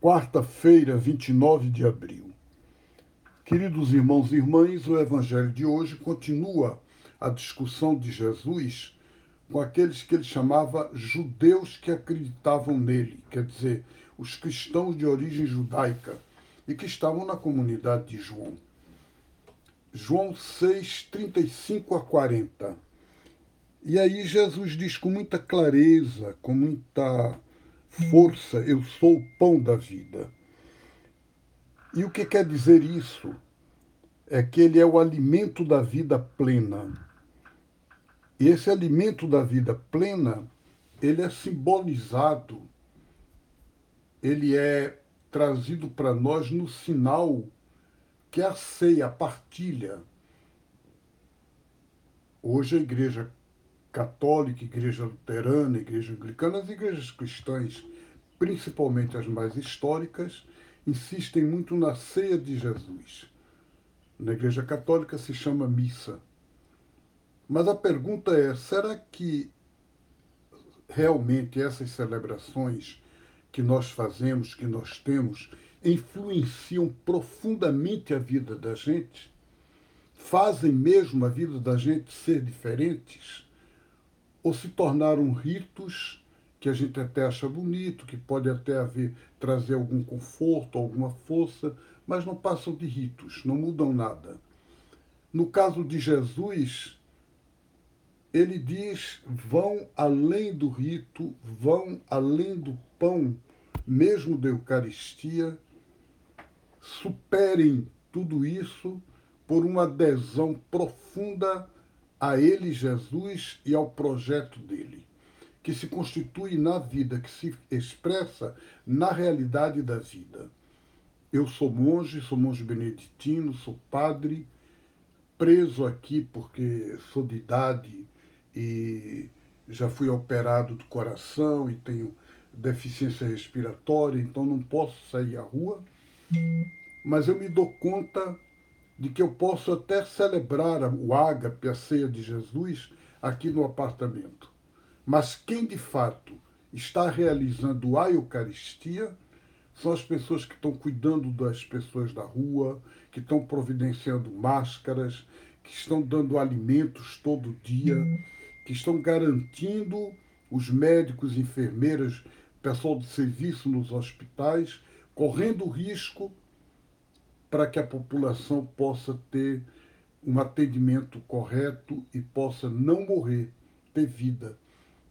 quarta-feira, 29 de abril. Queridos irmãos e irmãs, o evangelho de hoje continua a discussão de Jesus com aqueles que ele chamava judeus que acreditavam nele, quer dizer, os cristãos de origem judaica e que estavam na comunidade de João. João 6, 35 a 40. E aí Jesus diz com muita clareza, com muita força, eu sou o pão da vida. E o que quer dizer isso? É que ele é o alimento da vida plena. E esse alimento da vida plena, ele é simbolizado, ele é trazido para nós no sinal que é a ceia, a partilha. Hoje a igreja católica, igreja luterana, igreja anglicana, as igrejas cristãs, principalmente as mais históricas, insistem muito na ceia de Jesus. Na igreja católica se chama missa. Mas a pergunta é: será que realmente essas celebrações que nós fazemos, que nós temos, influenciam profundamente a vida da gente? Fazem mesmo a vida da gente ser diferentes? Ou se tornaram ritos que a gente até acha bonito, que pode até haver, trazer algum conforto, alguma força, mas não passam de ritos, não mudam nada. No caso de Jesus, ele diz: vão além do rito, vão além do pão, mesmo da Eucaristia, superem tudo isso por uma adesão profunda a ele, Jesus, e ao projeto dele, que se constitui na vida, que se expressa na realidade da vida. Eu sou monge, sou monge beneditino, sou padre, preso aqui porque sou de idade e já fui operado do coração e tenho deficiência respiratória, então não posso sair à rua. Mas eu me dou conta de que eu posso até celebrar o ágape, a ceia de Jesus, aqui no apartamento. Mas quem de fato está realizando a Eucaristia são as pessoas que estão cuidando das pessoas da rua, que estão providenciando máscaras, que estão dando alimentos todo dia, que estão garantindo os médicos, enfermeiras, pessoal de serviço nos hospitais, correndo risco para que a população possa ter um atendimento correto e possa não morrer, ter vida.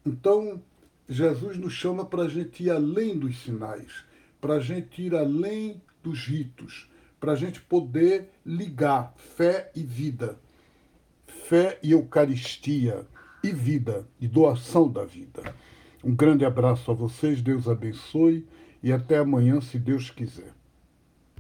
Então, Jesus nos chama para a gente ir além dos sinais, para a gente ir além dos ritos, para a gente poder ligar fé e vida, fé e Eucaristia e vida, e doação da vida. Um grande abraço a vocês, Deus abençoe e até amanhã, se Deus quiser.